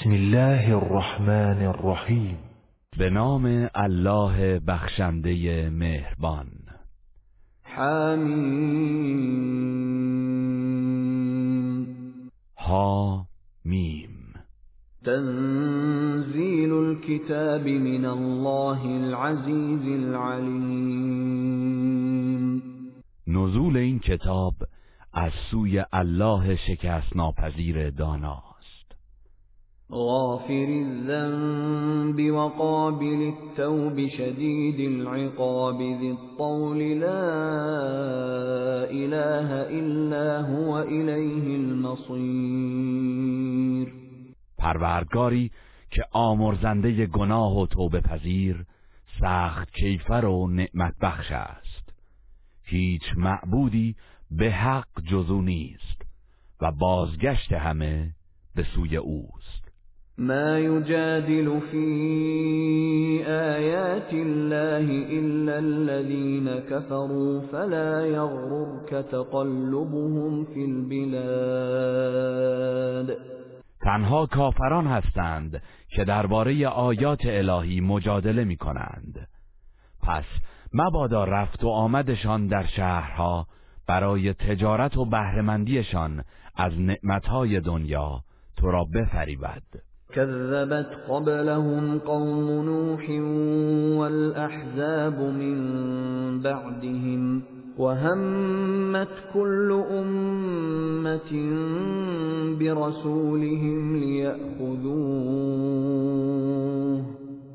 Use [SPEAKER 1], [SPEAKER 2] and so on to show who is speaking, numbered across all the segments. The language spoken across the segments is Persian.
[SPEAKER 1] بسم الله الرحمن الرحیم به نام الله بخشنده مهربان
[SPEAKER 2] حمیم
[SPEAKER 1] ها میم
[SPEAKER 2] تنزیل الكتاب من الله العزیز العلیم
[SPEAKER 1] نزول این کتاب از سوی الله شکست ناپذیر دانا
[SPEAKER 2] غافر الذنب وقابل التوب شديد العقاب ذي الطول لا اله الا هو اليه المصير
[SPEAKER 1] پروردگاری که آمرزنده گناه و توبه پذیر سخت کیفر و نعمت بخش است هیچ معبودی به حق جزو نیست و بازگشت همه به سوی اوست
[SPEAKER 2] ما يجادل في آيات الله إلا الذين كفروا فلا يغررك تقلبهم في البلاد
[SPEAKER 1] تنها کافران هستند که درباره آیات الهی مجادله می کنند پس مبادا رفت و آمدشان در شهرها برای تجارت و بهرهمندیشان از نعمتهای دنیا تو را بفریبد
[SPEAKER 2] كَذَّبَتْ قَبْلَهُمْ قَوْمُ نُوحٍ وَالْأَحْزَابُ مِنْ بَعْدِهِمْ وَهَمَّتْ كُلُّ أُمَّةٍ بِرَسُولِهِمْ لِيَأْخُذُوهُ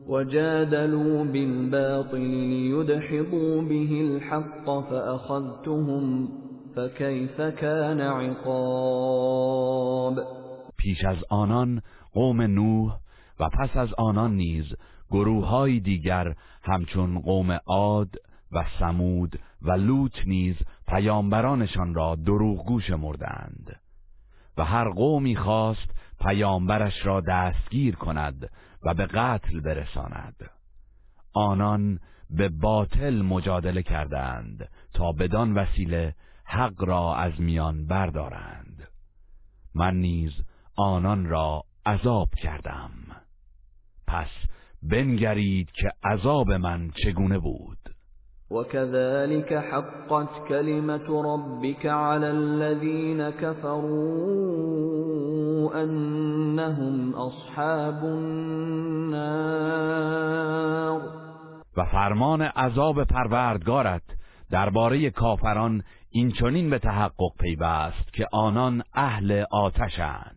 [SPEAKER 2] وَجَادَلُوا بِالْبَاطِلِ لِيُدْحِضُوا بِهِ الْحَقَّ فَأَخَذْتُهُمْ فَكَيْفَ كَانَ عِقَابِ
[SPEAKER 1] پیش از آنان قوم نوح و پس از آنان نیز گروههای دیگر همچون قوم عاد و سمود و لوط نیز پیامبرانشان را دروغگو مردند و هر قومی خواست پیامبرش را دستگیر کند و به قتل برساند آنان به باطل مجادله کردند تا بدان وسیله حق را از میان بردارند من نیز آنان را عذاب کردم پس بنگرید که عذاب من چگونه بود
[SPEAKER 2] وكذلك حقت كلمة ربك على الذين كفروا أنهم أصحاب النار
[SPEAKER 1] و فرمان عذاب پروردگارت درباره کافران اینچنین به تحقق پیوست که آنان اهل آتشند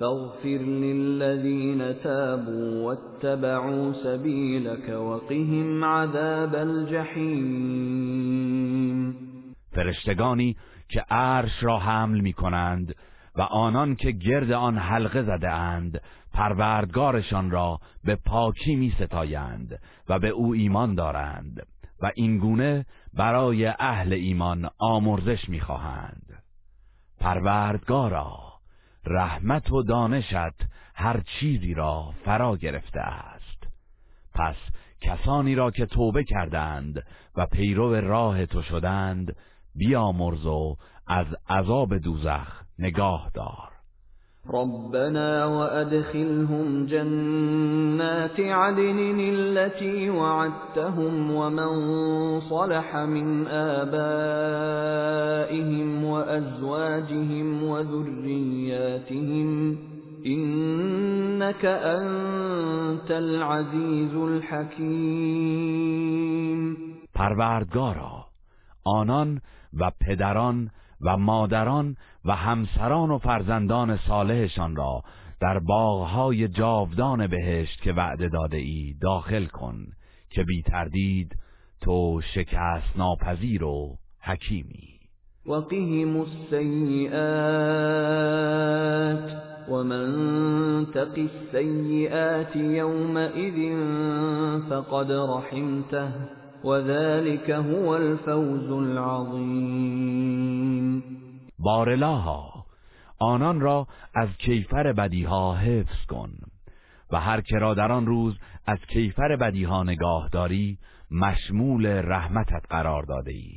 [SPEAKER 2] فاغفر للذين تابوا واتبعوا سبيلك وقهم عذاب الجحیم
[SPEAKER 1] فرشتگانی که عرش را حمل می کنند و آنان که گرد آن حلقه زده اند پروردگارشان را به پاکی می ستایند و به او ایمان دارند و گونه برای اهل ایمان آمرزش می خواهند پروردگارا رحمت و دانشت هر چیزی را فرا گرفته است پس کسانی را که توبه کردند و پیرو راه تو شدند بیامرز و از عذاب دوزخ نگاه دار
[SPEAKER 2] رَبَّنَا وَأَدْخِلْهُمْ جَنَّاتِ عَدْنٍ الَّتِي وَعَدتَّهُمْ وَمَن صَلَحَ مِنْ آبَائِهِمْ وَأَزْوَاجِهِمْ وَذُرِّيَّاتِهِمْ ۚ إِنَّكَ أَنتَ الْعَزِيزُ الْحَكِيمُ
[SPEAKER 1] پروردگارا آنان و پدران و مادران و همسران و فرزندان صالحشان را در باغهای جاودان بهشت که وعده داده ای داخل کن که بی تردید تو شکست ناپذیر و حکیمی
[SPEAKER 2] وقهم السیئات من تقی السیئات یومئذ فقد رحمته وذلك هو الفوز العظیم بارلاها
[SPEAKER 1] آنان را از کیفر بدیها حفظ کن و هر که را در آن روز از کیفر بدیها داری مشمول رحمتت قرار داده ای.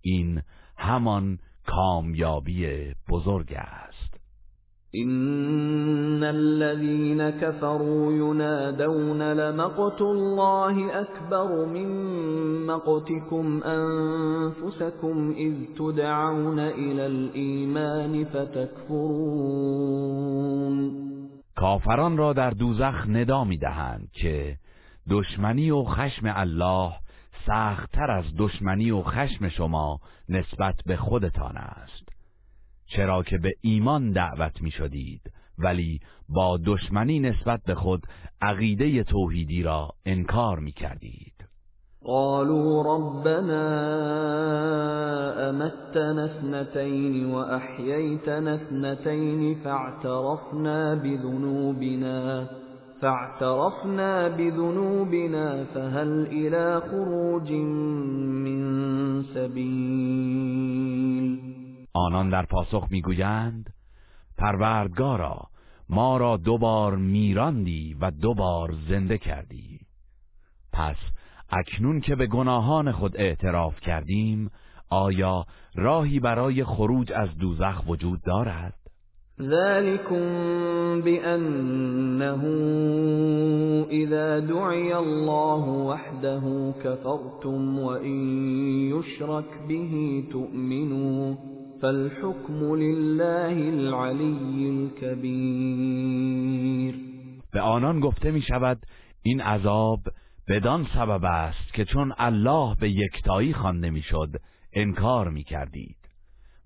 [SPEAKER 1] این همان کامیابی بزرگ است
[SPEAKER 2] ان الذين كفروا ينادون لمقت الله اكبر من مقتكم انفسكم اذ تدعون الى الايمان فتكفرون
[SPEAKER 1] کافران را در دوزخ ندا میدهند که دشمنی و خشم الله سختتر از دشمنی و خشم شما نسبت به خودتان است چرا که به ایمان دعوت می شدید ولی با دشمنی نسبت به خود عقیده توحیدی را انکار می کردید
[SPEAKER 2] قالوا ربنا امتنا اثنتين واحييتنا اثنتين فاعترفنا بذنوبنا فاعترفنا بذنوبنا فهل الى خروج من سبيل
[SPEAKER 1] آنان در پاسخ میگویند پروردگارا ما را دوبار میراندی و دوبار زنده کردی پس اکنون که به گناهان خود اعتراف کردیم آیا راهی برای خروج از دوزخ وجود دارد؟
[SPEAKER 2] ذلكم بأنه إذا دعي الله وحده كفرتم وإن يشرك به تؤمنون فالحكم لله العلی الكبیر
[SPEAKER 1] به آنان گفته می شود این عذاب بدان سبب است که چون الله به یکتایی خوانده میشد انکار می کردید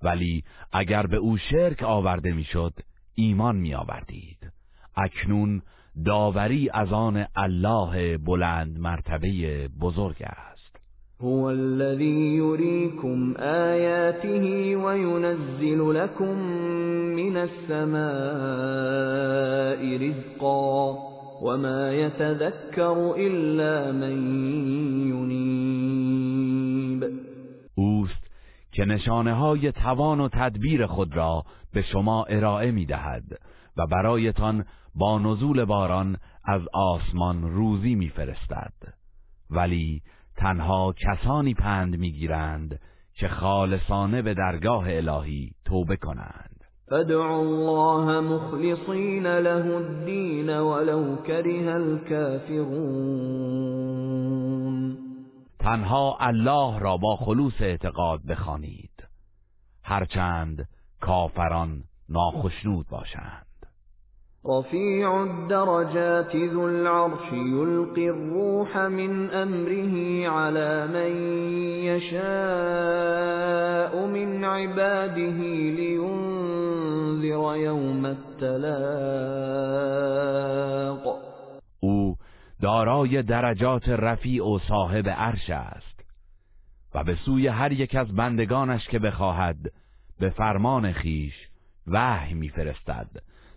[SPEAKER 1] ولی اگر به او شرک آورده میشد ایمان می آوردید اکنون داوری از آن الله بلند مرتبه بزرگ است
[SPEAKER 2] هو الذي يريكم آياته وينزل لكم من السماء رزقا وما يتذكر إلا من ينيب
[SPEAKER 1] اوست که نشانه های توان و تدبیر خود را به شما ارائه می دهد و برایتان با نزول باران از آسمان روزی می فرستد. ولی تنها کسانی پند میگیرند که خالصانه به درگاه الهی توبه کنند
[SPEAKER 2] فادعوا الله مخلصین له الدین ولو كره الكافرون
[SPEAKER 1] تنها الله را با خلوص اعتقاد بخوانید هرچند کافران ناخشنود باشند
[SPEAKER 2] رفیع الدرجات ذو العرش یلقی الروح من امره على من یشاء من عباده لینذر یوم التلاق
[SPEAKER 1] او دارای درجات رفیع و صاحب عرش است و به سوی هر یک از بندگانش که بخواهد به فرمان خیش وحی میفرستد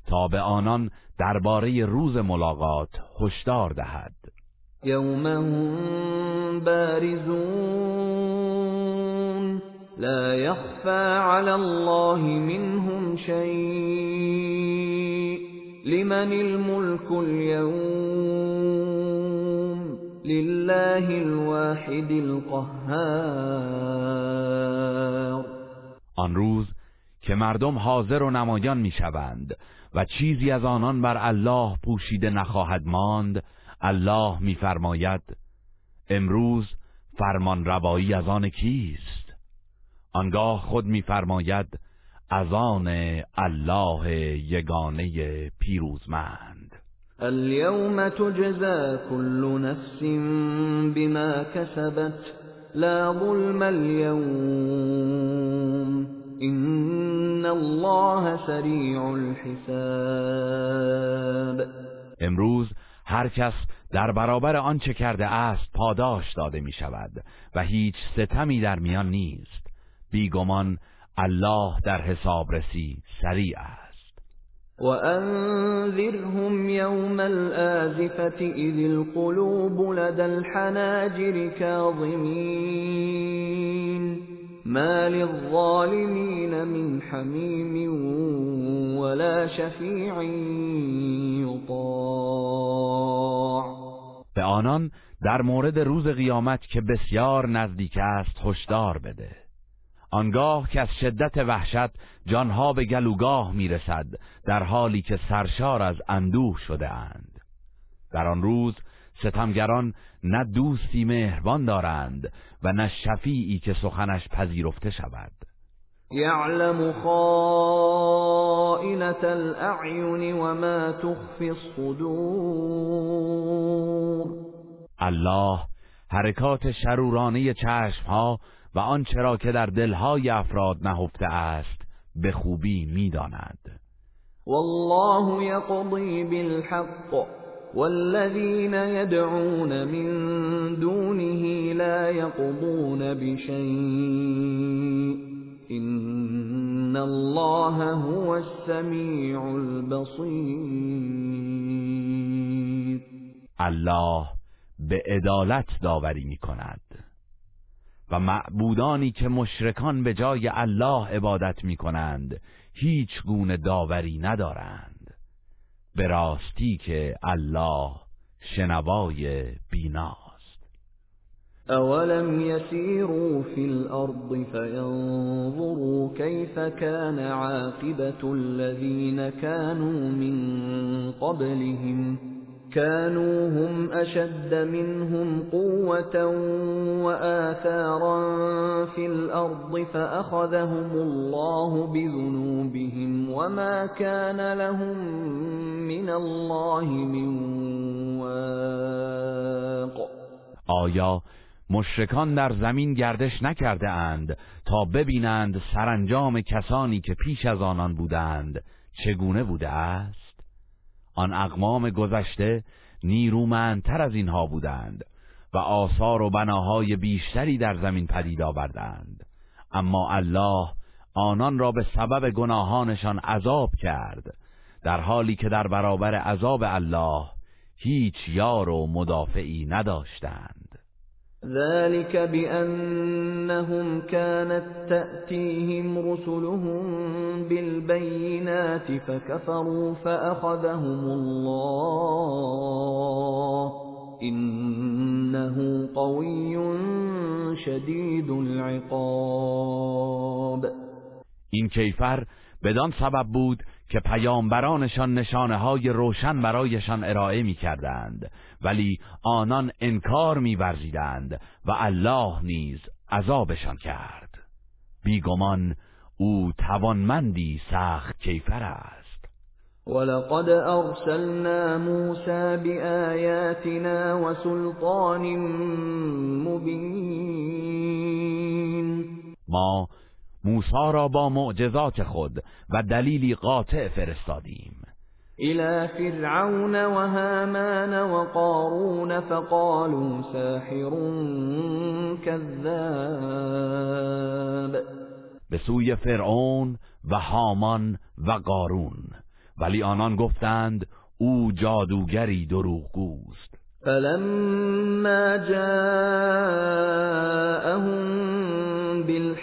[SPEAKER 1] تا به آنان درباره روز ملاقات هشدار دهد
[SPEAKER 2] یوم هم بارزون لا يخفى علی الله منهم شیء لمن الملك اليوم لله الواحد القهار
[SPEAKER 1] آن روز که مردم حاضر و نمایان میشوند و چیزی از آنان بر الله پوشیده نخواهد ماند الله میفرماید امروز فرمان روایی از آن کیست آنگاه خود میفرماید از آن الله یگانه پیروزمند
[SPEAKER 2] اليوم تجزا كل نفس بما کسبت لا ظلم اليوم الله سریع الحساب
[SPEAKER 1] امروز هر کس در برابر آنچه کرده است پاداش داده می شود و هیچ ستمی در میان نیست بیگمان الله در حسابرسی سریع است
[SPEAKER 2] و انذرهم یوم الازفت إذ القلوب لدى الحناجر کاظمین ما للظالمین من حمیم ولا شفیع یطاع
[SPEAKER 1] به آنان در مورد روز قیامت که بسیار نزدیک است هشدار بده آنگاه که از شدت وحشت جانها به گلوگاه میرسد در حالی که سرشار از اندوه شده اند. در آن روز ستمگران نه دوستی مهربان دارند و نه شفیعی که سخنش پذیرفته شود
[SPEAKER 2] یعلم خائنة الاعین و ما تخفی الصدور
[SPEAKER 1] الله حرکات شرورانه ها و آنچه را که در دلهای افراد نهفته است به خوبی میداند
[SPEAKER 2] والله یقضی بالحق والذين يدعون من دونه لا يقضون بشيء ان الله هو السميع البصير
[SPEAKER 1] الله به عدالت داوری می کند و معبودانی که مشرکان به جای الله عبادت می هیچ گونه داوری ندارند به راستی که الله شنوای بیناست
[SPEAKER 2] اولم یسیروا فی الارض فینظروا کیف کان عاقبت الذین كانوا من قبلهم كانوا هم اشد منهم قوه وآثارا في الارض فاخذهم الله بذنوبهم وما كان لهم من الله من واق آیا
[SPEAKER 1] مشرکان در زمین گردش نکرده اند تا ببینند سرانجام کسانی که پیش از آنان بودند چگونه بوده است؟ آن اقوام گذشته نیرومندتر از اینها بودند و آثار و بناهای بیشتری در زمین پدید آوردند اما الله آنان را به سبب گناهانشان عذاب کرد در حالی که در برابر عذاب الله هیچ یار و مدافعی نداشتند
[SPEAKER 2] ذلك بانهم كانت تاتيهم رسلهم بالبينات فكفروا فاخذهم الله انه قوي شديد العقاب
[SPEAKER 1] این کیفر بدان سبب بود که پیامبرانشان نشانه های روشن برایشان ارائه می کردند ولی آنان انکار می و الله نیز عذابشان کرد بیگمان او توانمندی سخت کیفر است
[SPEAKER 2] ولقد ارسلنا موسى بآياتنا وسلطان مبين
[SPEAKER 1] ما موسا را با معجزات خود و دلیلی قاطع فرستادیم
[SPEAKER 2] الى فرعون و و قارون فقالوا ساحر كذاب
[SPEAKER 1] به سوی فرعون و هامان و قارون ولی آنان گفتند او جادوگری دروغگوست
[SPEAKER 2] فلما جاء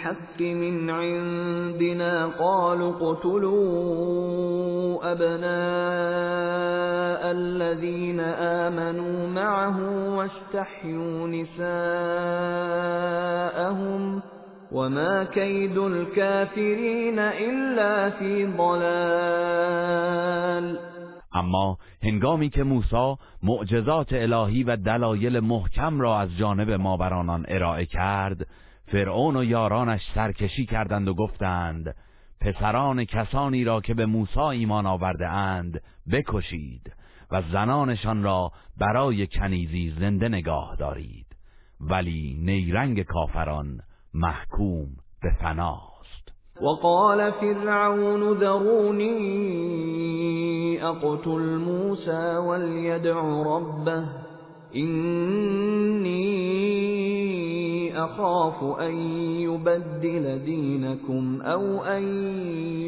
[SPEAKER 2] بالحق من عندنا قالوا قتلوا أبناء الذين آمنوا معه واستحيوا نساءهم وما كيد الكافرين إلا في ضلال
[SPEAKER 1] اما هنگامی که موسی معجزات الهی و دلایل محکم را از جانب ما بر آنان ارائه کرد فرعون و یارانش سرکشی کردند و گفتند پسران کسانی را که به موسی ایمان آورده اند بکشید و زنانشان را برای کنیزی زنده نگاه دارید ولی نیرنگ کافران محکوم به فناست
[SPEAKER 2] وقال فرعون ذرونی اقتل موسى ولیدع ربه اینی اخاف ان او ان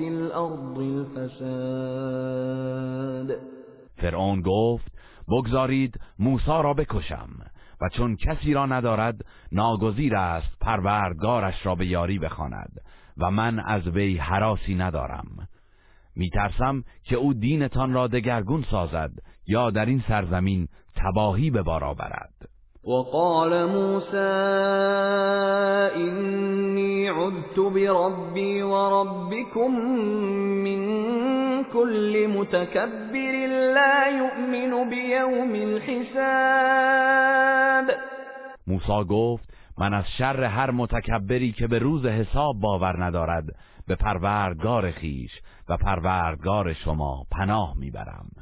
[SPEAKER 2] الارض الفساد
[SPEAKER 1] فرعون گفت بگذارید موسی را بکشم و چون کسی را ندارد ناگزیر است پروردگارش را به یاری بخواند و من از وی حراسی ندارم میترسم که او دینتان را دگرگون سازد یا در این سرزمین تباهی به بار آورد
[SPEAKER 2] وقال موسى إني عذت بربي وربكم من كل متكبر لا يؤمن بیوم الحساب
[SPEAKER 1] موسى گفت من از شر هر متکبری که به روز حساب باور ندارد به پروردگار خیش و پروردگار شما پناه میبرم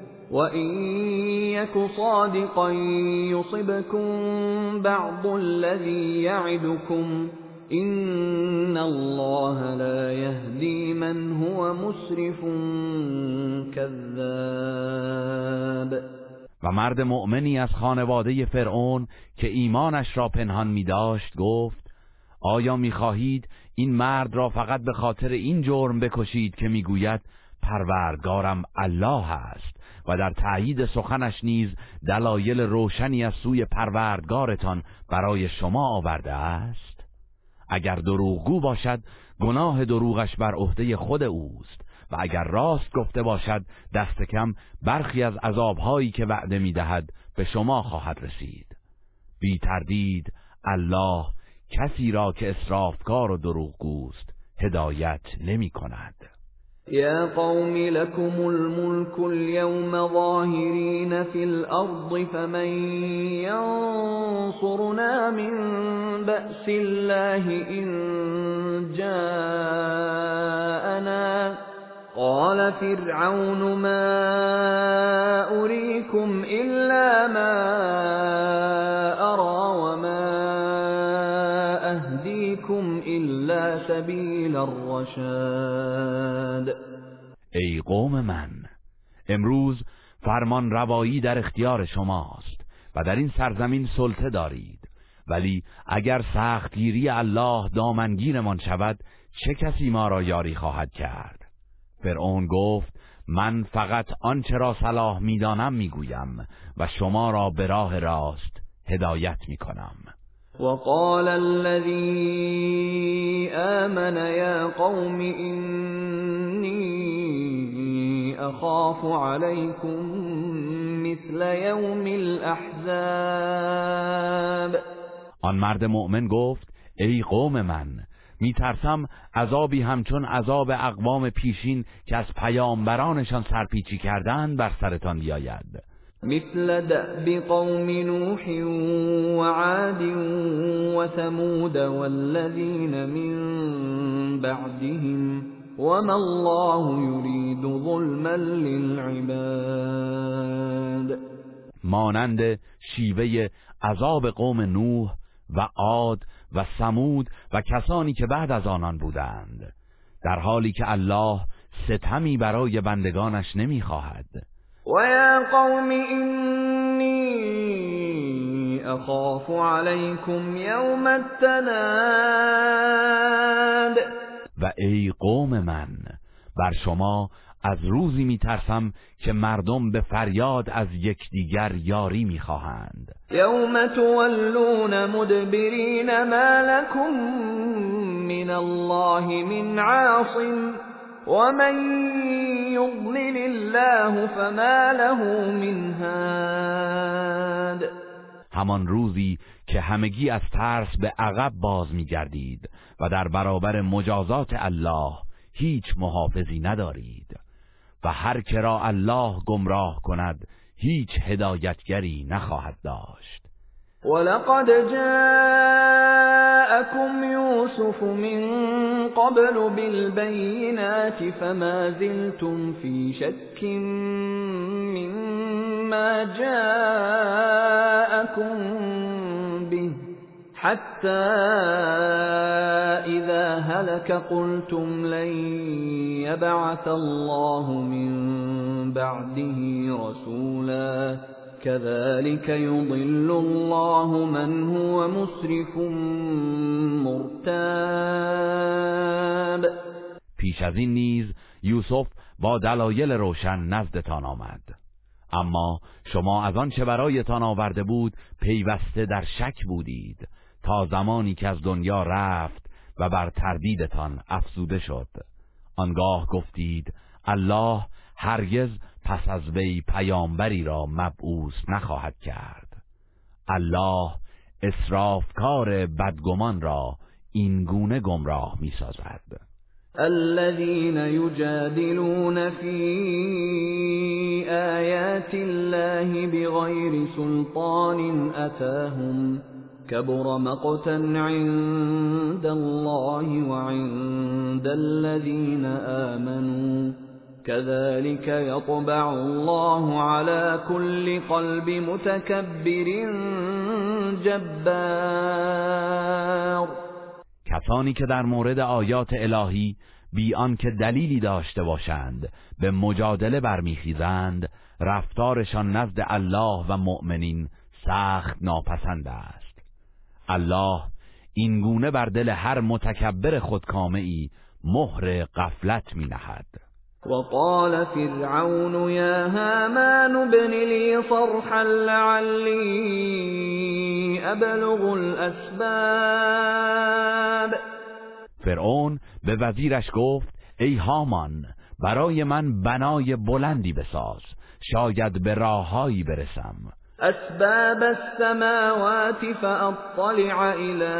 [SPEAKER 2] وَإِن يَكُ صَادِقًا يُصِبْكُم بعض الَّذِي یعدکم این الله لا يَهْدِي من هو مُسْرِفٌ
[SPEAKER 1] و مرد مؤمنی از خانواده فرعون که ایمانش را پنهان می داشت گفت آیا می خواهید این مرد را فقط به خاطر این جرم بکشید که می گوید پروردگارم الله است و در تأیید سخنش نیز دلایل روشنی از سوی پروردگارتان برای شما آورده است اگر دروغگو باشد گناه دروغش بر عهده خود اوست و اگر راست گفته باشد دست کم برخی از عذابهایی که وعده دهد به شما خواهد رسید بی تردید الله کسی را که اصرافکار و دروغگوست هدایت نمی کند
[SPEAKER 2] يا قوم لكم الملك اليوم ظاهرين في الأرض فمن ينصرنا من بأس الله إن جاءنا قال فرعون ما أريكم إلا ما أرى وما
[SPEAKER 1] ای قوم من امروز فرمان روایی در اختیار شماست و در این سرزمین سلطه دارید ولی اگر سختگیری الله دامنگیرمان شود چه کسی ما را یاری خواهد کرد فرعون گفت من فقط آنچه را صلاح میدانم میگویم و شما را به راه راست هدایت میکنم
[SPEAKER 2] وقال الذي آمن يا قوم إني أخاف عليكم مثل يوم الأحزاب
[SPEAKER 1] آن مرد مؤمن گفت ای قوم من میترسم عذابی همچون عذاب اقوام پیشین که از پیامبرانشان سرپیچی کردن بر سرتان بیاید
[SPEAKER 2] مثل دأب قوم نوح وعاد وثمود والذين من بعدهم وما الله يريد ظلما للعباد
[SPEAKER 1] مانند شیوه عذاب قوم نوح و عاد و سمود و کسانی که بعد از آنان بودند در حالی که الله ستمی برای بندگانش نمیخواهد
[SPEAKER 2] یا قوم اینی اخاف علیکم یوم التناد
[SPEAKER 1] و ای قوم من بر شما از روزی میترسم که مردم به فریاد از یکدیگر یاری میخواهند
[SPEAKER 2] یوم تولون مدبرین ما لكم من الله من عاصم ومن يضلل الله فما له من هاد
[SPEAKER 1] همان روزی که همگی از ترس به عقب باز میگردید و در برابر مجازات الله هیچ محافظی ندارید و هر که را الله گمراه کند هیچ هدایتگری نخواهد داشت
[SPEAKER 2] وَلَقَدْ جَاءَكُمْ يُوسُفُ مِن قَبْلُ بِالْبَيِّنَاتِ فَمَا زِلْتُمْ فِي شَكٍّ مِّمَّا جَاءَكُم بِهِ ۖ حَتَّىٰ إِذَا هَلَكَ قُلْتُمْ لَن يَبْعَثَ اللَّهُ مِن بَعْدِهِ رَسُولًا كذلك يضل الله من هو مسرف
[SPEAKER 1] مرتاب پیش از این نیز یوسف با دلایل روشن نزدتان آمد اما شما از آن چه برایتان آورده بود پیوسته در شک بودید تا زمانی که از دنیا رفت و بر تردیدتان افزوده شد آنگاه گفتید الله هرگز پس از وی پیامبری را مبعوث نخواهد کرد الله اسرافکار بدگمان را این گونه گمراه میسازد سازد
[SPEAKER 2] الذين يجادلون في آيات الله بغير سلطان أتاهم كبر مقتا عند الله وعند الذين آمنوا كذلك يطبع الله على كل قلب متكبر جبار کسانی
[SPEAKER 1] که در مورد آیات الهی بی آنکه دلیلی داشته باشند به مجادله برمیخیزند رفتارشان نزد الله و مؤمنین سخت ناپسند است الله این گونه بر دل هر متکبر خودکامه مهر قفلت می نهد.
[SPEAKER 2] وقال فرعون يا هامان ابن لي صرحا لعلی ابلغ الاسباب
[SPEAKER 1] فرعون به وزیرش گفت ای هامان برای من بنای بلندی بساز شاید به راههایی برسم
[SPEAKER 2] أسباب السماوات فأطلع إلى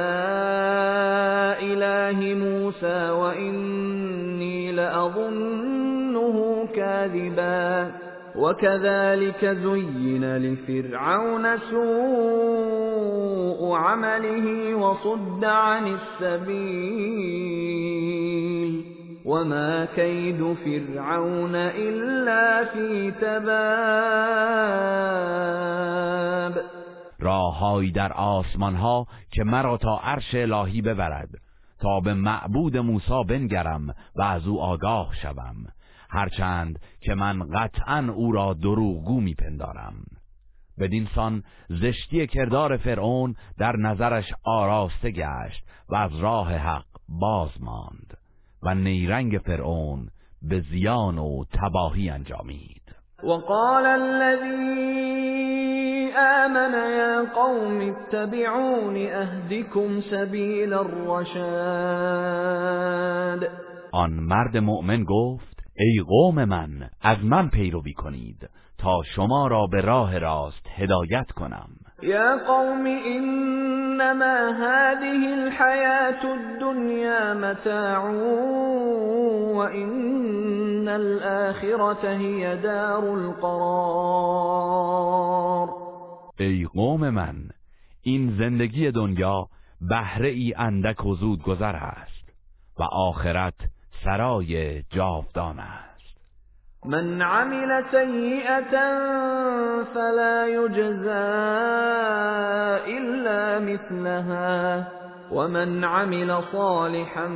[SPEAKER 2] إله موسى وإني لأظنه كاذبا وكذلك زين لفرعون سوء عمله وصد عن السبيل وما کید فرعون الا فی تباب
[SPEAKER 1] راههایی در آسمان ها که مرا تا عرش الهی ببرد تا به معبود موسی بنگرم و از او آگاه شوم هرچند که من قطعا او را دروغگو میپندارم بدین سان زشتی کردار فرعون در نظرش آراسته گشت و از راه حق باز ماند و نیرنگ فرعون به زیان و تباهی انجامید
[SPEAKER 2] وقال الذی آمن يا قوم اتبعون اهدكم سبیل
[SPEAKER 1] الرشاد آن مرد مؤمن گفت ای قوم من از من پیروی کنید تا شما را به راه راست هدایت کنم
[SPEAKER 2] يا قوم انما هذه الحياة الدنيا متاع وان الاخره هي دار القرار
[SPEAKER 1] ای قوم من این زندگی دنیا بهره ای اندک و زود گذر است و آخرت سرای جاودان است
[SPEAKER 2] مَنْ عَمِلَ سَيِّئَةً فَلَا يُجْزَى إِلَّا مِثْلَهَا وَمَنْ عَمِلَ صَالِحًا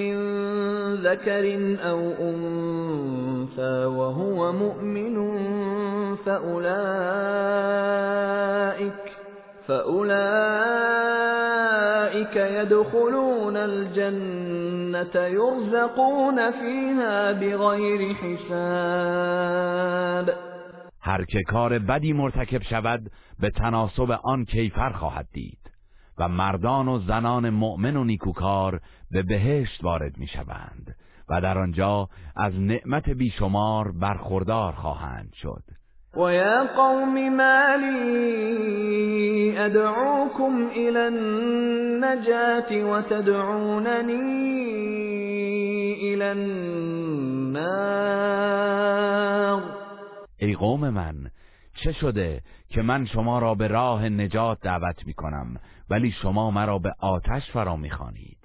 [SPEAKER 2] مِنْ ذَكَرٍ أَوْ أُنْثَى وَهُوَ مُؤْمِنٌ فَأُولَئِكَ فأولئك يدخلون الجنة يرزقون فيها بغير حساب
[SPEAKER 1] هر که کار بدی مرتکب شود به تناسب آن کیفر خواهد دید و مردان و زنان مؤمن و نیکوکار به بهشت وارد می شوند و در آنجا از نعمت بیشمار برخوردار خواهند شد
[SPEAKER 2] و یا قوم مالی ادعوكم الى النجاة
[SPEAKER 1] وتدعونني الى النار ای قوم من چه شده که من شما را به راه نجات دعوت می کنم ولی شما مرا به آتش فرا میخوانید خانید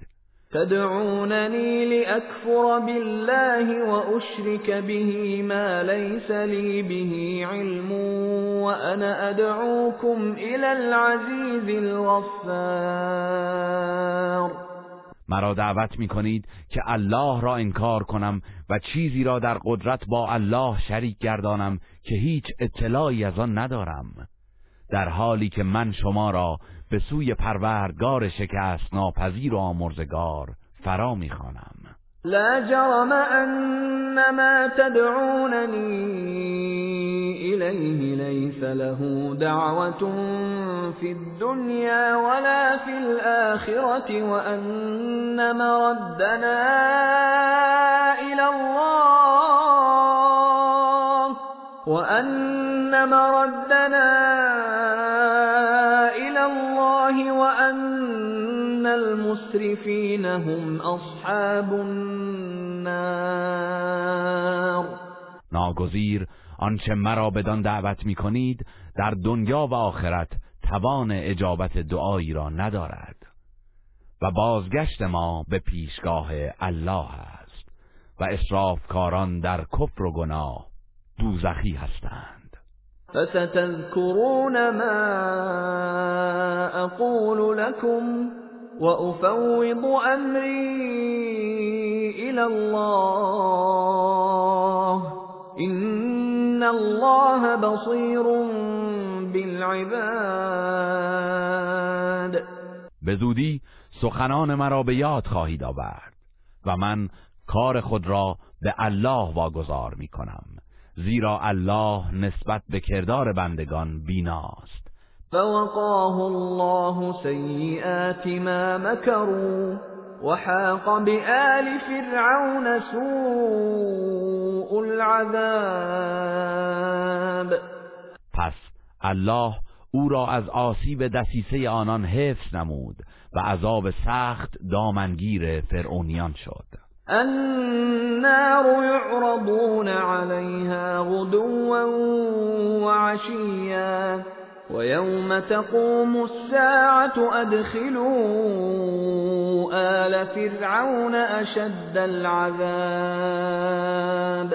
[SPEAKER 2] تدعونني لأكفر بالله وأشرك به ما ليس لي به علم وأنا أدعوكم إلى العزيز الغفار
[SPEAKER 1] مرا دعوت می کنید که الله را انکار کنم و چیزی را در قدرت با الله شریک گردانم که هیچ اطلاعی از آن ندارم در حالی که من شما را به سوی پروردگار شکست ناپذیر و آمرزگار فرا میخوانم
[SPEAKER 2] لا جرم انما تدعونني اليه ليس له دعوة فی الدنیا ولا فی الآخرة وانما ردنا الى الله وانما ردنا الله ان
[SPEAKER 1] المسرفين هم اصحاب النار ناگزیر آنچه مرا بدان دعوت می کنید در دنیا و آخرت توان اجابت دعایی را ندارد و بازگشت ما به پیشگاه الله است و کاران در کفر و گناه دوزخی هستند
[SPEAKER 2] فستذكرون ما أقول لكم وافوض أمري إلى الله إن الله بصير بالعباد
[SPEAKER 1] به زودی سخنان مرا به یاد خواهید آورد و من کار خود را به الله واگذار می کنم زیرا الله نسبت به کردار بندگان بیناست
[SPEAKER 2] فوقاه الله سیئات ما مکروا وحاق بآل فرعون سوء العذاب
[SPEAKER 1] پس الله او را از آسیب دسیسه آنان حفظ نمود و عذاب سخت دامنگیر فرعونیان شد
[SPEAKER 2] النار يعرضون عليها غدوا وعشيا ويوم تقوم الساعة أدخلوا آل فرعون أشد العذاب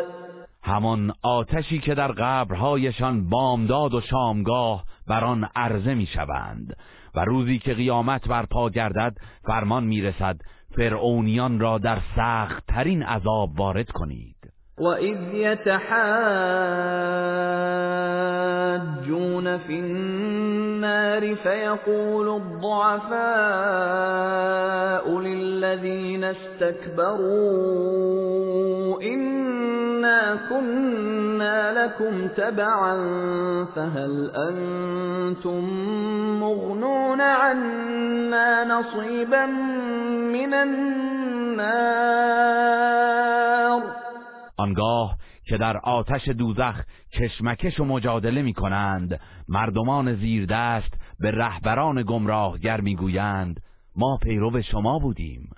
[SPEAKER 1] همان آتشی که در قبرهایشان بامداد و شامگاه بر آن عرضه میشوند و روزی که قیامت برپا گردد فرمان میرسد فرعونیان را در سختترین عذاب وارد کنید
[SPEAKER 2] وَإِذْ يَتَحَاجُّونَ فِي النَّارِ فَيَقُولُ الضُّعَفَاءُ لِلَّذِينَ اسْتَكْبَرُوا إِنَّا كُنَّا لَكُمْ تَبَعًا فَهَلْ أَنتُم مُّغْنُونَ عَنَّا نَصِيبًا مِّنَ النَّارِ
[SPEAKER 1] آنگاه که در آتش دوزخ کشمکش و مجادله می کنند مردمان دست به رهبران گمراهگر می گویند ما پیرو شما بودیم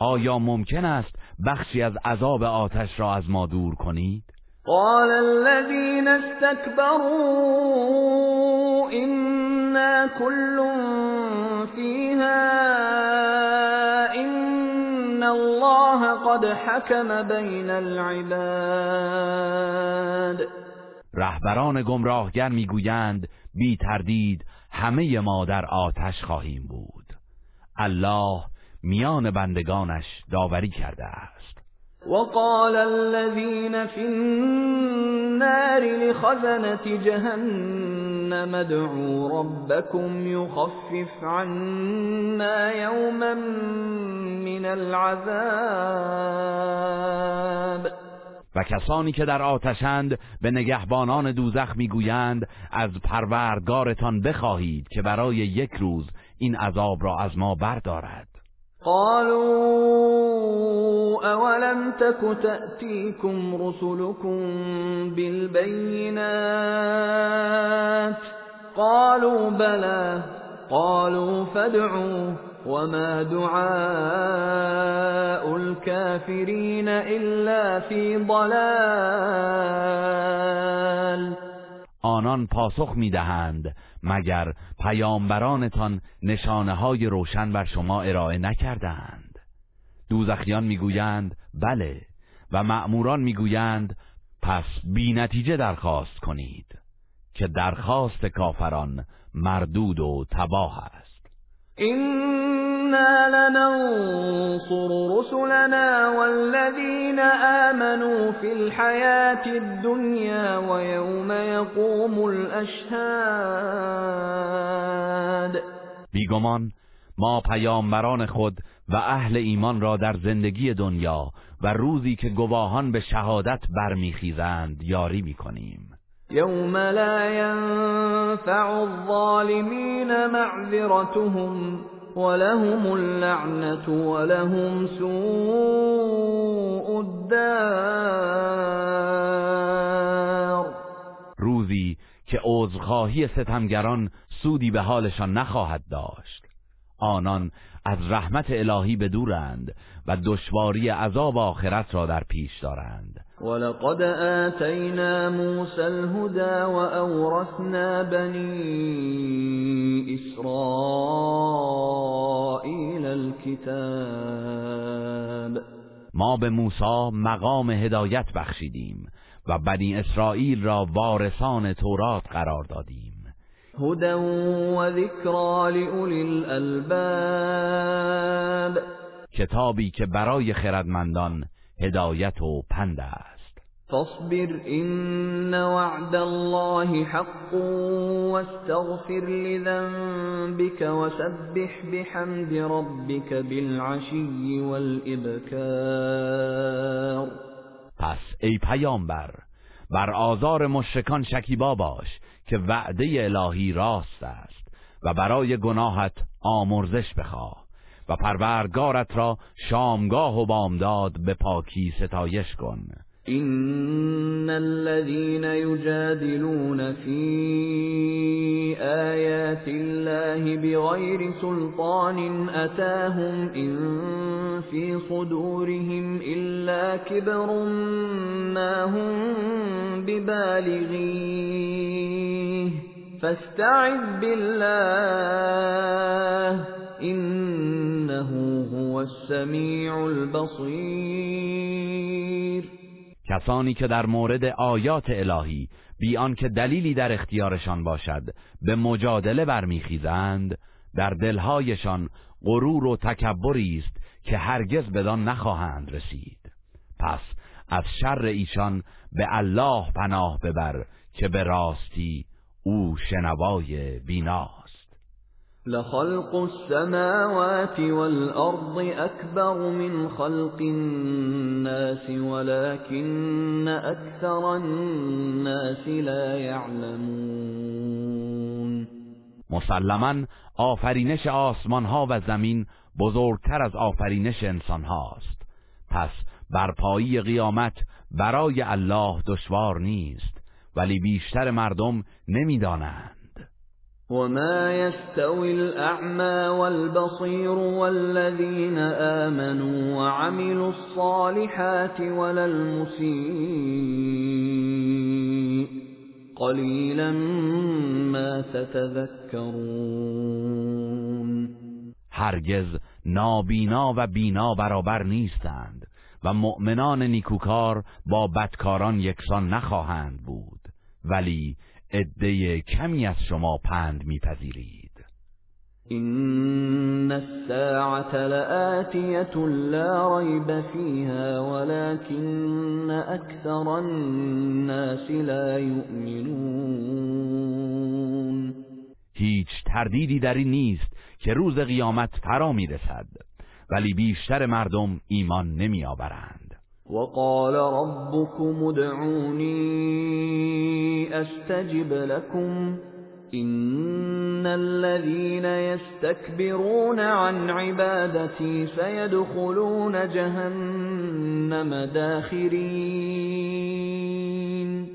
[SPEAKER 1] آیا ممکن است بخشی از عذاب آتش را از ما دور کنید؟
[SPEAKER 2] قال الذين استكبروا إنا كل فيها الله قد حكم بين العباد
[SPEAKER 1] رهبران گمراهگر میگویند بی تردید همه ما در آتش خواهیم بود الله میان بندگانش داوری کرده است
[SPEAKER 2] وقال الذين في النار لخزنة جهنم ادعوا ربكم يخفف عنا يوما العذاب
[SPEAKER 1] و کسانی که در آتشند به نگهبانان دوزخ میگویند از پروردگارتان بخواهید که برای یک روز این عذاب را از ما بردارد
[SPEAKER 2] قالوا اولم تک تأتیکم رسلكم بالبينات قالوا بلى قالوا فادعوا وما دعاء الكافرين الا في ضلال
[SPEAKER 1] آنان پاسخ میدهند مگر پیامبرانتان نشانه های روشن بر شما ارائه نکردند دوزخیان میگویند بله و مأموران میگویند پس بی نتیجه درخواست کنید که درخواست کافران مردود و تباه است
[SPEAKER 2] إنا لننصر رسلنا والذين آمنوا في الْحَيَاةِ الدنيا ويوم يقوم الأشهاد
[SPEAKER 1] بیگمان ما پیامبران خود و اهل ایمان را در زندگی دنیا و روزی که گواهان به شهادت برمیخیزند یاری میکنیم
[SPEAKER 2] یوم لا ينفع الظالمین معذرتهم ولهم اللعنة ولهم سوء الدار
[SPEAKER 1] روزی که عذرخواهی ستمگران سودی به حالشان نخواهد داشت آنان از رحمت الهی بدورند و دشواری عذاب آخرت را در پیش دارند
[SPEAKER 2] ولقد آتَيْنَا مُوسَى الهدى وَأَوْرَثْنَا بَنِي إِسْرَائِيلَ الكتاب
[SPEAKER 1] ما به موسی مقام هدایت بخشیدیم و بنی اسرائیل را وارثان تورات قرار دادیم
[SPEAKER 2] هدى وذكرى لأولي الالباب
[SPEAKER 1] کتابی که برای خردمندان هدایت و پند است
[SPEAKER 2] فاصبر این وعد الله حق واستغفر لذنبك وسبح بحمد ربك بالعشي والابكار
[SPEAKER 1] پس ای پیامبر بر آزار مشکان شکیبا باش که وعده الهی راست است و برای گناهت آمرزش بخواه و پروردگارت را شامگاه و بامداد به پاکی ستایش کن
[SPEAKER 2] إِنَّ الَّذِينَ يُجَادِلُونَ فِي آيَاتِ اللَّهِ بِغَيْرِ سُلْطَانٍ أَتَاهُمْ إِن فِي صُدُورِهِمْ إِلَّا كِبْرٌ مَّا هُم بِبَالِغِيهِ ۚ فَاسْتَعِذْ بِاللَّهِ ۖ إِنَّهُ هُوَ السَّمِيعُ الْبَصِيرُ
[SPEAKER 1] کسانی که در مورد آیات الهی بیان که دلیلی در اختیارشان باشد به مجادله برمیخیزند در دلهایشان غرور و تکبری است که هرگز بدان نخواهند رسید پس از شر ایشان به الله پناه ببر که به راستی او شنوای بینا
[SPEAKER 2] لخلق السماوات والأرض أكبر من خلق الناس ولكن أكثر الناس لا يعلمون
[SPEAKER 1] مسلما آفرینش آسمان ها و زمین بزرگتر از آفرینش انسان هاست پس برپایی قیامت برای الله دشوار نیست ولی بیشتر مردم نمیدانند
[SPEAKER 2] وما يستوي الأعمى والبصير والذين آمنوا وعملوا الصالحات ولا المسيء قليلا ما تتذكرون
[SPEAKER 1] هرگز نابینا و بینا برابر نیستند و مؤمنان نیکوکار با بدکاران یکسان نخواهند بود ولی عده کمی از شما پند
[SPEAKER 2] میپذیرید این ساعت لآتیت لا ریب فیها ولكن اکثر الناس لا یؤمنون
[SPEAKER 1] هیچ تردیدی در این نیست که روز قیامت فرا میرسد ولی بیشتر مردم ایمان نمیآورند
[SPEAKER 2] وقال ربكم ادعوني استجب لكم ان الذين يستكبرون عن عبادتي سيدخلون جهنم داخلین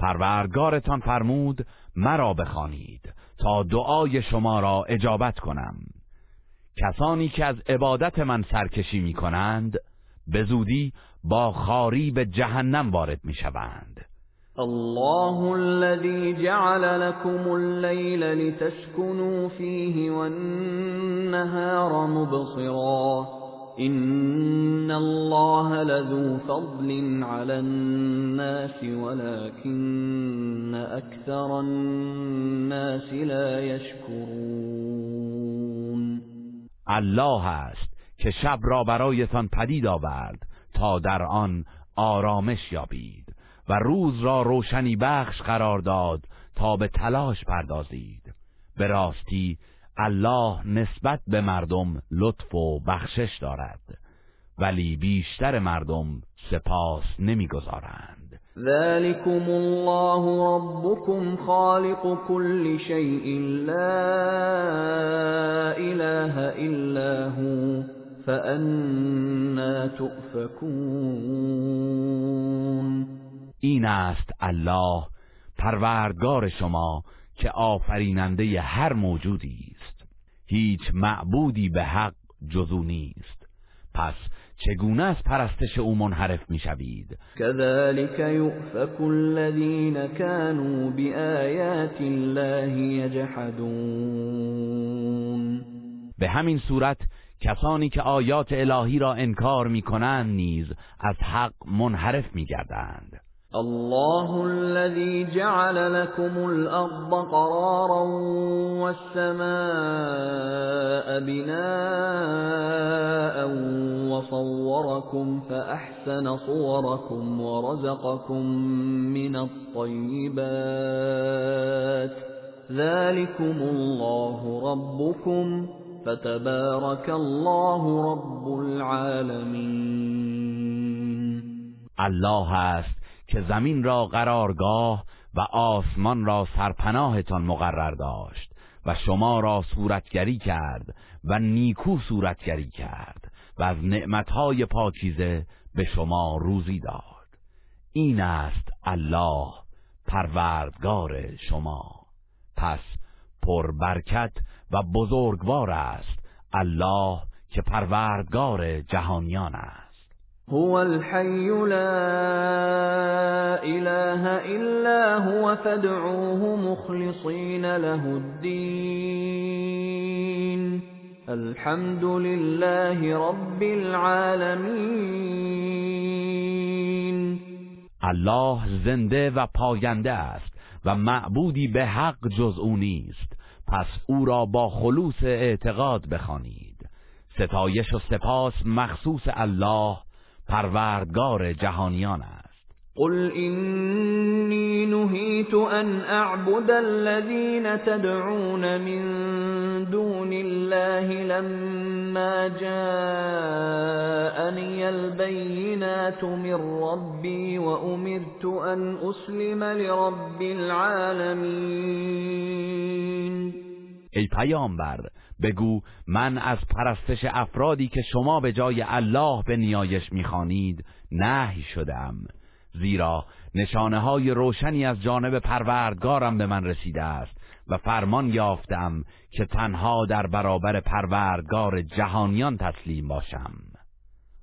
[SPEAKER 1] پروردگارتان فرمود مرا بخوانید تا دعای شما را اجابت کنم کسانی که از عبادت من سرکشی می کنند به زودی با خاری به جهنم وارد می شوند
[SPEAKER 2] الله الذي جعل لكم الليل لتسكنوا فيه والنهار مبصرا إن الله لذو فضل على الناس ولكن أكثر الناس لا يشكرون
[SPEAKER 1] الله است که شب را برایتان پدید آورد تا در آن آرامش یابید و روز را روشنی بخش قرار داد تا به تلاش پردازید به راستی الله نسبت به مردم لطف و بخشش دارد ولی بیشتر مردم سپاس نمیگذارند
[SPEAKER 2] ذلكم الله ربكم خالق كل شیء لا اله الا هو
[SPEAKER 1] فأنا تؤفكون این است الله پروردگار شما که آفریننده هر موجودی است هیچ معبودی به حق جزو نیست پس چگونه از پرستش او منحرف شوید؟
[SPEAKER 2] كذلك یؤفک الذین كانوا بآیات الله یجحدون
[SPEAKER 1] به همین صورت کسانی که آیات الهی را انکار می کنند نیز از حق منحرف می گردند
[SPEAKER 2] الله الذي جعل لكم الأرض قرارا والسماء بناء وصوركم فأحسن صوركم ورزقكم من الطيبات ذلكم الله ربكم الله رب العالمین
[SPEAKER 1] الله است که زمین را قرارگاه و آسمان را سرپناهتان مقرر داشت و شما را صورتگری کرد و نیکو صورتگری کرد و از نعمتهای پاکیزه به شما روزی داد این است الله پروردگار شما پس برکت و بزرگوار است الله که پروردگار جهانیان است
[SPEAKER 2] هو الحی لا اله الا هو فدعوه مخلصین له الدین الحمد لله رب العالمین
[SPEAKER 1] الله زنده و پاینده است و معبودی به حق جز او نیست پس او را با خلوص اعتقاد بخوانید ستایش و سپاس مخصوص الله پروردگار جهانیان است
[SPEAKER 2] قل إني نهيت ان اعبد الذين تدعون من دون الله لما جاءني البينات من ربي وأمرت ان اسلم لرب العالمين
[SPEAKER 1] ای پیامبر بگو من از پرستش افرادی که شما به جای الله به نیایش میخوانید نهی شدم زیرا نشانه های روشنی از جانب پروردگارم به من رسیده است و فرمان یافتم که تنها در برابر پروردگار جهانیان تسلیم باشم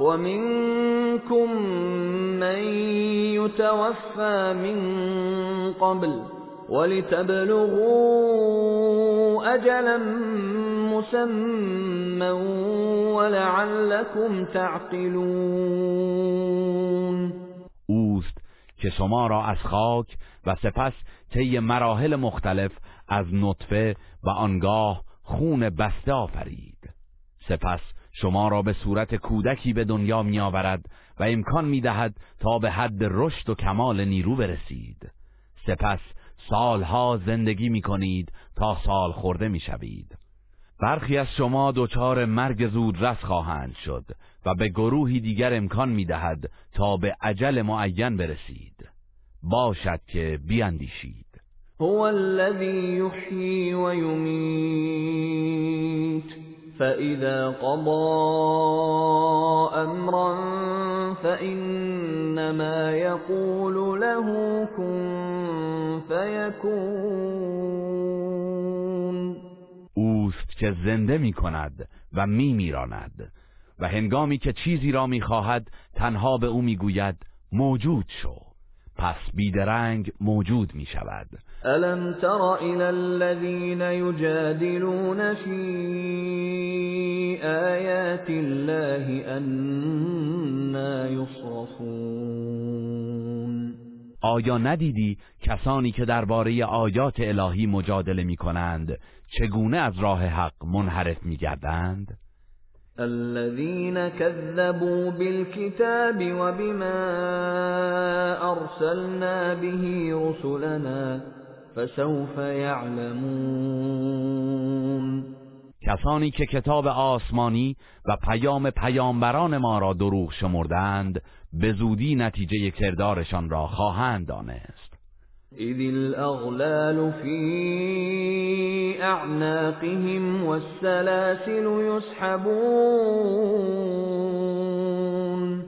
[SPEAKER 2] ومنكم من يتوفى من قبل ولتبلغوا اجلا مسمى ولعلكم تعقلون
[SPEAKER 1] اوست که شما را از خاک و سپس طی مراحل مختلف از نطفه و آنگاه خون بسته آفرید سپس شما را به صورت کودکی به دنیا می آورد و امکان می دهد تا به حد رشد و کمال نیرو برسید سپس سالها زندگی می کنید تا سال خورده می شوید برخی از شما دچار مرگ زود رس خواهند شد و به گروهی دیگر امکان می دهد تا به عجل معین برسید باشد که بیاندیشید
[SPEAKER 2] هو الذی یحیی و یمیت فَإِذَا قَضَى أَمْرًا فَإِنَّمَا يَقُولُ لَهُ كن فَيَكُونُ
[SPEAKER 1] اوست که زنده می کند و می میراند و هنگامی که چیزی را می خواهد تنها به او می گوید موجود شو پس بیدرنگ موجود می شود الم تر الى الذين
[SPEAKER 2] يجادلون في الله انا
[SPEAKER 1] آیا ندیدی کسانی که درباره آیات الهی مجادله می کنند چگونه از راه حق منحرف می گردند؟
[SPEAKER 2] الذين كذبوا بالكتاب وبما ارسلنا به رسلنا فسوف يعلمون
[SPEAKER 1] کسانی که کتاب آسمانی و پیام پیامبران ما را دروغ شمردند به زودی نتیجه کردارشان را خواهند دانست
[SPEAKER 2] اذ الاغلال في اعناقهم والسلاسل يسحبون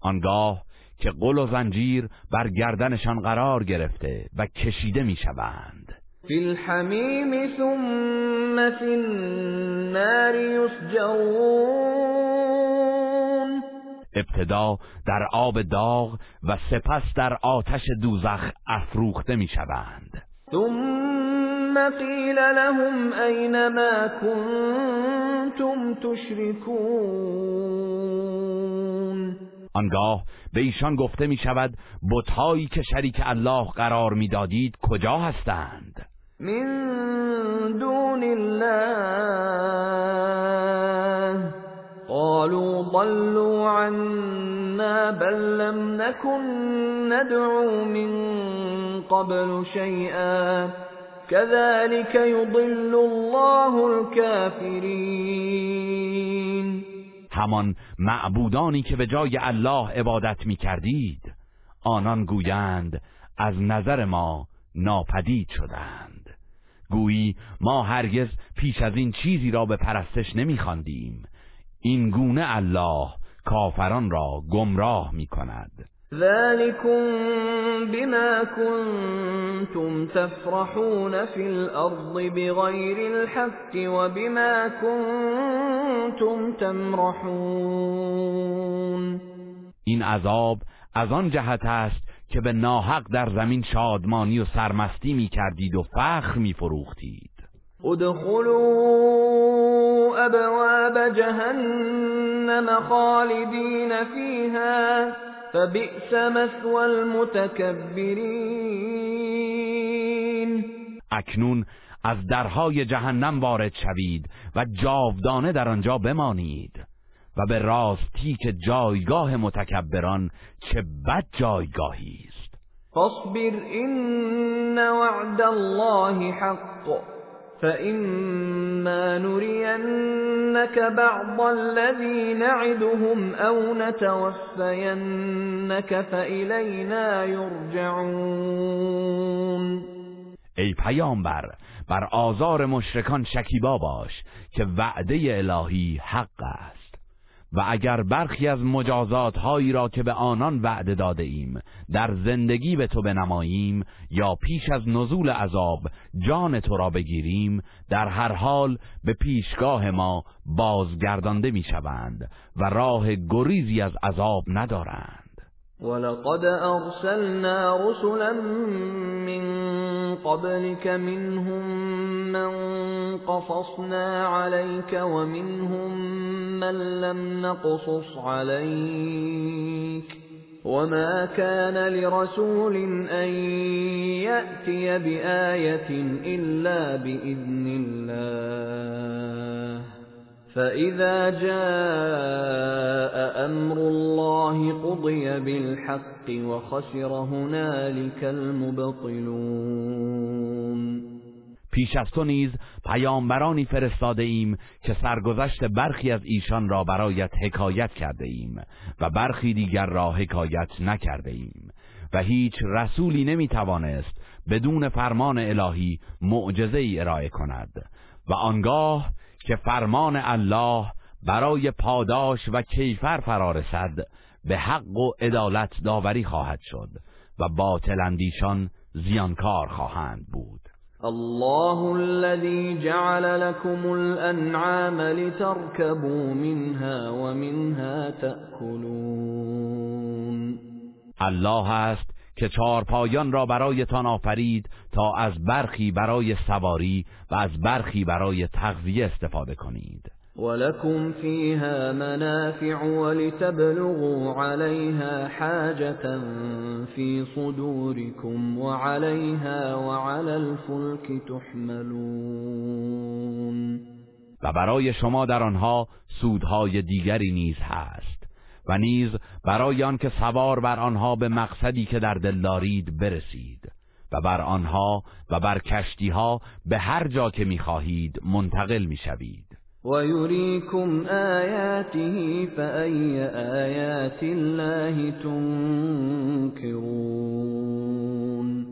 [SPEAKER 1] آنگاه که قل و زنجیر بر گردنشان قرار گرفته و کشیده میشوند
[SPEAKER 2] فی الحمیم ثم فی النار
[SPEAKER 1] ابتدا در آب داغ و سپس در آتش دوزخ افروخته می شوند ثم قیل لهم این کنتم آنگاه به ایشان گفته می شود بتهایی که شریک الله قرار میدادید کجا هستند
[SPEAKER 2] من دون الله قالوا ضلوا عنا بل لم نكن ندعو من قبل شيئا كذلك يضل الله الكافرين
[SPEAKER 1] همان معبودانی که به جای الله عبادت می کردید آنان گویند از نظر ما ناپدید شدند گویی ما هرگز پیش از این چیزی را به پرستش نمیخواندیم این گونه الله کافران را گمراه می کند
[SPEAKER 2] ذلكم بما كنتم تفرحون في الأرض بغير الحق وبما كنتم تمرحون
[SPEAKER 1] این عذاب از آن جهت است که به ناحق در زمین شادمانی و سرمستی می کردید و فخر می فروختید
[SPEAKER 2] ادخلوا ابواب جهنم خالدین فیها فبئس مثوى المتكبرين
[SPEAKER 1] اكنون اکنون از درهای جهنم وارد شوید و جاودانه در آنجا بمانید و به راستی که جایگاه متکبران چه بد جایگاهی است
[SPEAKER 2] فاصبر ان وعد الله حق فإما نُرِيَنَّكَ بَعْضَ الذي نعدهم أَوْ نَتَوَفَّيَنَّكَ فَإِلَيْنَا يُرْجَعُونَ
[SPEAKER 1] ای پیامبر بر آزار مشرکان شکیبا باش که وعده الهی حق است و اگر برخی از مجازات هایی را که به آنان وعده داده ایم در زندگی به تو بنماییم یا پیش از نزول عذاب جان تو را بگیریم در هر حال به پیشگاه ما بازگردانده میشوند و راه گریزی از عذاب ندارند
[SPEAKER 2] وَلَقَدْ أَرْسَلْنَا رُسُلًا مِّن قَبْلِكَ مِنْهُم مَّن قَصَصْنَا عَلَيْكَ وَمِنْهُم مَّن لَّمْ نَقْصُصْ عَلَيْكَ ۗ وَمَا كَانَ لِرَسُولٍ أَن يَأْتِيَ بِآيَةٍ إِلَّا بِإِذْنِ اللَّهِ فَإِذَا جَاءَ أَمْرُ اللَّهِ قُضِيَ بِالْحَقِّ وَخَسِرَ هُنَالِكَ الْمُبْطِلُونَ
[SPEAKER 1] پیش از تو نیز پیامبرانی فرستاده ایم که سرگذشت برخی از ایشان را برایت حکایت کرده ایم و برخی دیگر را حکایت نکرده ایم و هیچ رسولی نمی توانست بدون فرمان الهی معجزه ای ارائه کند و آنگاه که فرمان الله برای پاداش و کیفر فرارسد به حق و عدالت داوری خواهد شد و باطل اندیشان زیانکار خواهند بود
[SPEAKER 2] الله الذي جعل لكم الانعام لتركبوا منها ومنها
[SPEAKER 1] تاكلون الله است که پایان را برایتان آفرید تا از برخی برای سواری و از برخی برای تغذیه استفاده کنید
[SPEAKER 2] ولكم فیها منافع ولتبلغوا عليها حاجة في صدوركم وعليها وعلى الفلك تحملون
[SPEAKER 1] و برای شما در آنها سودهای دیگری نیز هست و نیز برای که سوار بر آنها به مقصدی که در دل دارید برسید و بر آنها و بر ها به هر جا که میخواهید منتقل میشوید
[SPEAKER 2] و یریکم آیاته آیات الله تنکرون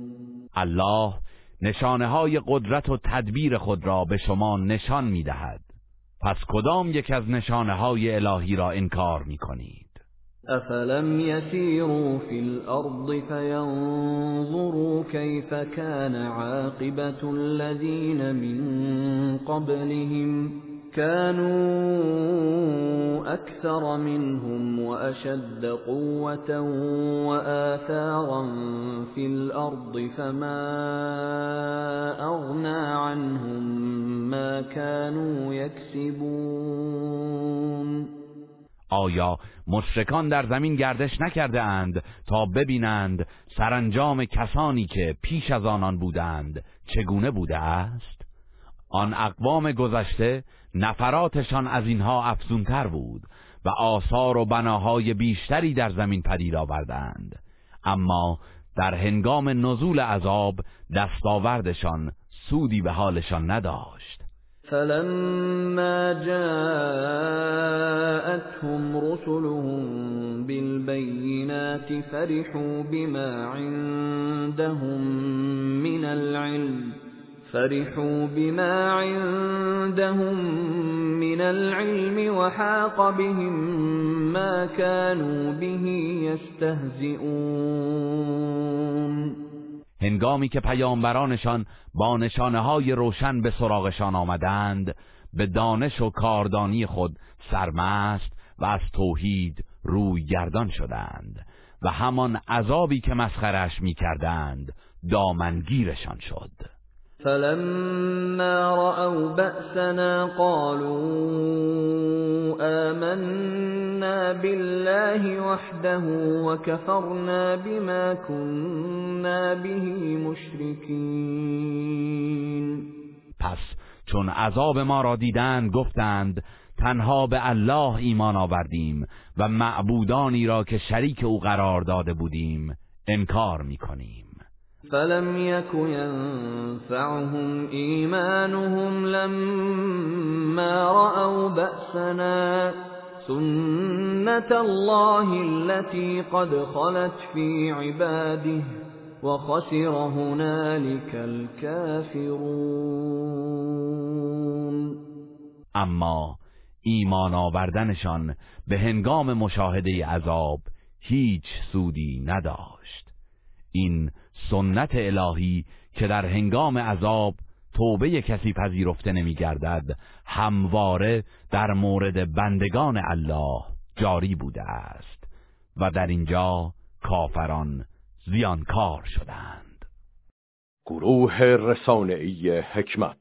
[SPEAKER 1] الله نشانه های قدرت و تدبیر خود را به شما نشان میدهد پس کدام یک از نشانه های الهی را انکار میکنید
[SPEAKER 2] أَفَلَمْ يَسِيرُوا فِي الْأَرْضِ فَيَنْظُرُوا كَيْفَ كَانَ عَاقِبَةُ الَّذِينَ مِنْ قَبْلِهِمْ كَانُوا أَكْثَرَ مِنْهُمْ وَأَشَدَّ قُوَّةً وَآثَارًا فِي الْأَرْضِ فَمَا أَغْنَى عَنْهُمْ مَا كَانُوا يَكْسِبُونَ
[SPEAKER 1] آیا مشرکان در زمین گردش نکرده اند تا ببینند سرانجام کسانی که پیش از آنان بودند چگونه بوده است؟ آن اقوام گذشته نفراتشان از اینها افزونتر بود و آثار و بناهای بیشتری در زمین پدید آوردند اما در هنگام نزول عذاب دستاوردشان سودی به حالشان نداشت
[SPEAKER 2] فَلَمَّا جَاءَتْهُمْ رُسُلُهُم بِالْبَيِّنَاتِ فَرِحُوا بِمَا عِندَهُم مِّنَ الْعِلْمِ فَرِحُوا بِمَا عِندَهُم مِّنَ الْعِلْمِ وَحَاقَ بِهِم مَّا كَانُوا بِهِ يَسْتَهْزِئُونَ
[SPEAKER 1] هنگامی که پیامبرانشان با نشانه های روشن به سراغشان آمدند به دانش و کاردانی خود سرمست و از توحید روی گردان شدند و همان عذابی که مسخرش می کردند دامنگیرشان شد
[SPEAKER 2] فلما رأوا بَأْسَنَا قَالُوا آمَنَّا بِاللَّهِ وَحْدَهُ وَكَفَرْنَا بِمَا كُنَّا بِهِ مُشْرِكِينَ
[SPEAKER 1] پس چون عذاب ما را دیدند گفتند تنها به الله ایمان آوردیم و معبودانی را که شریک او قرار داده بودیم انکار میکنیم
[SPEAKER 2] فلم يك ينفعهم ایمانهم لما رأوا بأسنا سنة الله التي قد خلت في عباده وخسر هنالك الكافرون
[SPEAKER 1] اما ایمان آوردنشان به هنگام مشاهده عذاب هیچ سودی نداشت این سنت الهی که در هنگام عذاب توبه کسی پذیرفته نمیگردد همواره در مورد بندگان الله جاری بوده است و در اینجا کافران زیانکار شدند گروه رسانه‌ای حکمت